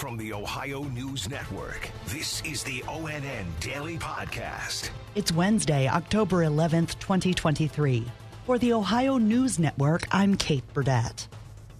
From the Ohio News Network, this is the ONN Daily Podcast. It's Wednesday, October 11th, 2023. For the Ohio News Network, I'm Kate Burdett.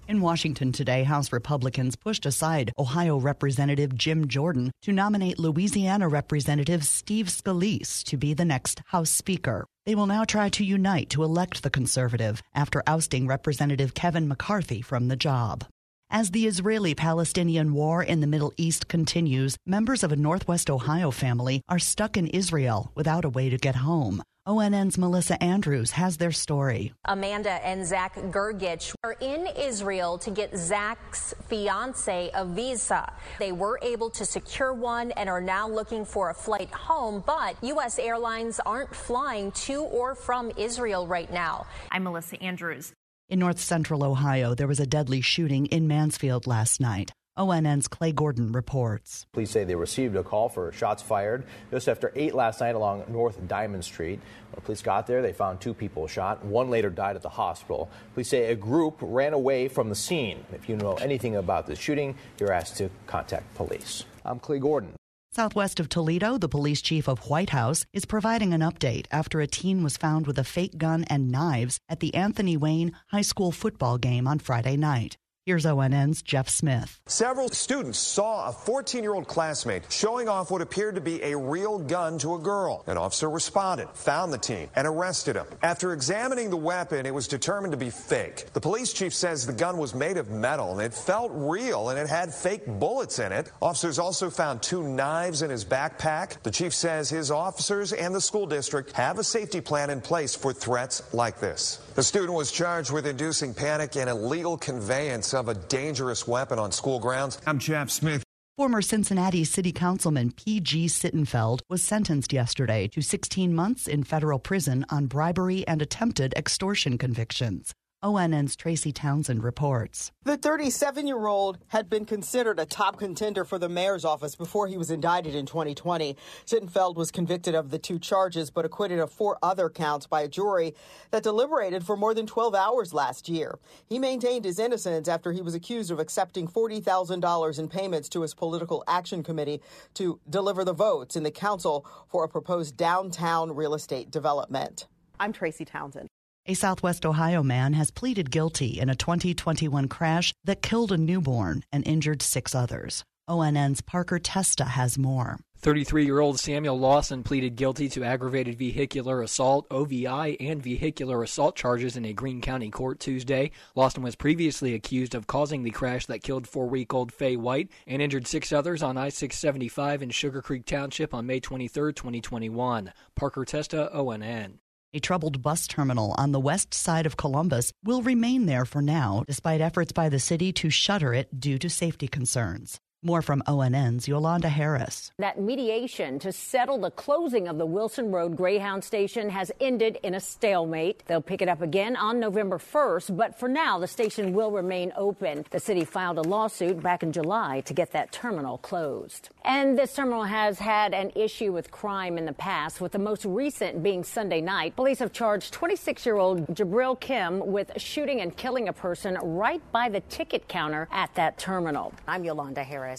In Washington today, House Republicans pushed aside Ohio Representative Jim Jordan to nominate Louisiana Representative Steve Scalise to be the next House Speaker. They will now try to unite to elect the conservative after ousting Representative Kevin McCarthy from the job. As the Israeli Palestinian war in the Middle East continues, members of a Northwest Ohio family are stuck in Israel without a way to get home. ONN's Melissa Andrews has their story. Amanda and Zach Gergich are in Israel to get Zach's fiance a visa. They were able to secure one and are now looking for a flight home, but U.S. airlines aren't flying to or from Israel right now. I'm Melissa Andrews. In north central Ohio, there was a deadly shooting in Mansfield last night. ONN's Clay Gordon reports. Police say they received a call for shots fired just after 8 last night along North Diamond Street. When police got there, they found two people shot. One later died at the hospital. Police say a group ran away from the scene. If you know anything about the shooting, you're asked to contact police. I'm Clay Gordon. Southwest of Toledo, the police chief of Whitehouse is providing an update after a teen was found with a fake gun and knives at the Anthony Wayne High School football game on Friday night. Here's ONN's Jeff Smith. Several students saw a 14 year old classmate showing off what appeared to be a real gun to a girl. An officer responded, found the teen, and arrested him. After examining the weapon, it was determined to be fake. The police chief says the gun was made of metal and it felt real and it had fake bullets in it. Officers also found two knives in his backpack. The chief says his officers and the school district have a safety plan in place for threats like this. The student was charged with inducing panic and illegal conveyance of a dangerous weapon on school grounds. I'm Jeff Smith. Former Cincinnati City Councilman P.G. Sittenfeld was sentenced yesterday to 16 months in federal prison on bribery and attempted extortion convictions. ONN's Tracy Townsend reports. The 37 year old had been considered a top contender for the mayor's office before he was indicted in 2020. Sittenfeld was convicted of the two charges but acquitted of four other counts by a jury that deliberated for more than 12 hours last year. He maintained his innocence after he was accused of accepting $40,000 in payments to his political action committee to deliver the votes in the council for a proposed downtown real estate development. I'm Tracy Townsend. A Southwest Ohio man has pleaded guilty in a 2021 crash that killed a newborn and injured six others. ONN's Parker Testa has more. 33 year old Samuel Lawson pleaded guilty to aggravated vehicular assault, OVI, and vehicular assault charges in a Greene County court Tuesday. Lawson was previously accused of causing the crash that killed four week old Faye White and injured six others on I 675 in Sugarcreek Township on May 23, 2021. Parker Testa, ONN. A troubled bus terminal on the west side of Columbus will remain there for now, despite efforts by the city to shutter it due to safety concerns. More from ONN's Yolanda Harris. That mediation to settle the closing of the Wilson Road Greyhound station has ended in a stalemate. They'll pick it up again on November 1st, but for now, the station will remain open. The city filed a lawsuit back in July to get that terminal closed. And this terminal has had an issue with crime in the past, with the most recent being Sunday night. Police have charged 26 year old Jabril Kim with shooting and killing a person right by the ticket counter at that terminal. I'm Yolanda Harris.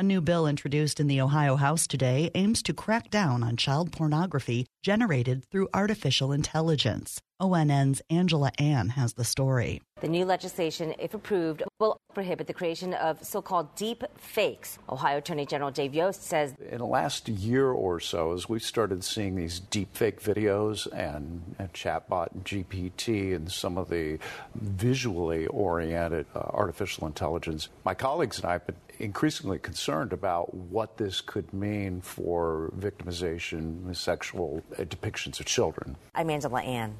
A new bill introduced in the Ohio House today aims to crack down on child pornography generated through artificial intelligence. ONN's Angela An has the story. The new legislation, if approved, will prohibit the creation of so called deep fakes. Ohio Attorney General Dave Yost says In the last year or so, as we've started seeing these deep fake videos and, and chatbot and GPT and some of the visually oriented uh, artificial intelligence, my colleagues and I have been increasingly concerned about what this could mean for victimization, sexual Uh, depictions of children. I'm Angela An.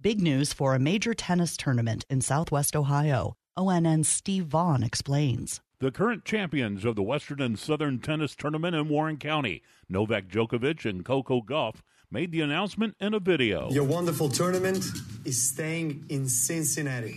Big news for a major tennis tournament in southwest Ohio. ONN's Steve Vaughn explains. The current champions of the Western and Southern Tennis Tournament in Warren County, Novak Djokovic and Coco Gauff, made the announcement in a video. Your wonderful tournament is staying in Cincinnati.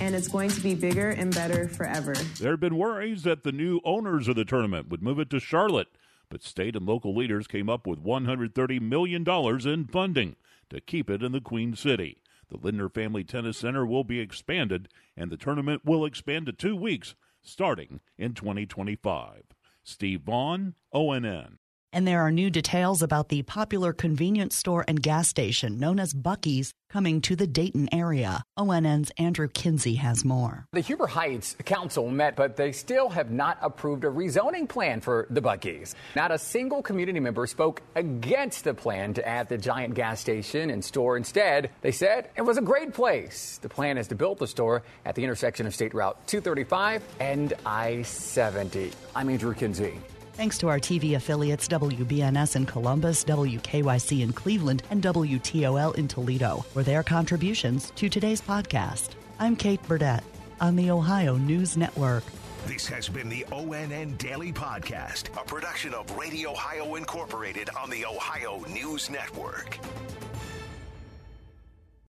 And it's going to be bigger and better forever. There have been worries that the new owners of the tournament would move it to Charlotte, but state and local leaders came up with $130 million in funding to keep it in the Queen City. The Lindner Family Tennis Center will be expanded, and the tournament will expand to two weeks starting in 2025. Steve Vaughn, ONN. And there are new details about the popular convenience store and gas station known as Buc-ee's coming to the Dayton area. ONN's Andrew Kinsey has more. The Huber Heights Council met, but they still have not approved a rezoning plan for the Buc-ee's. Not a single community member spoke against the plan to add the giant gas station and store. Instead, they said it was a great place. The plan is to build the store at the intersection of State Route 235 and I 70. I'm Andrew Kinsey. Thanks to our TV affiliates WBNS in Columbus, WKYC in Cleveland, and WTOL in Toledo for their contributions to today's podcast. I'm Kate Burdett on the Ohio News Network. This has been the ONN Daily Podcast, a production of Radio Ohio Incorporated on the Ohio News Network.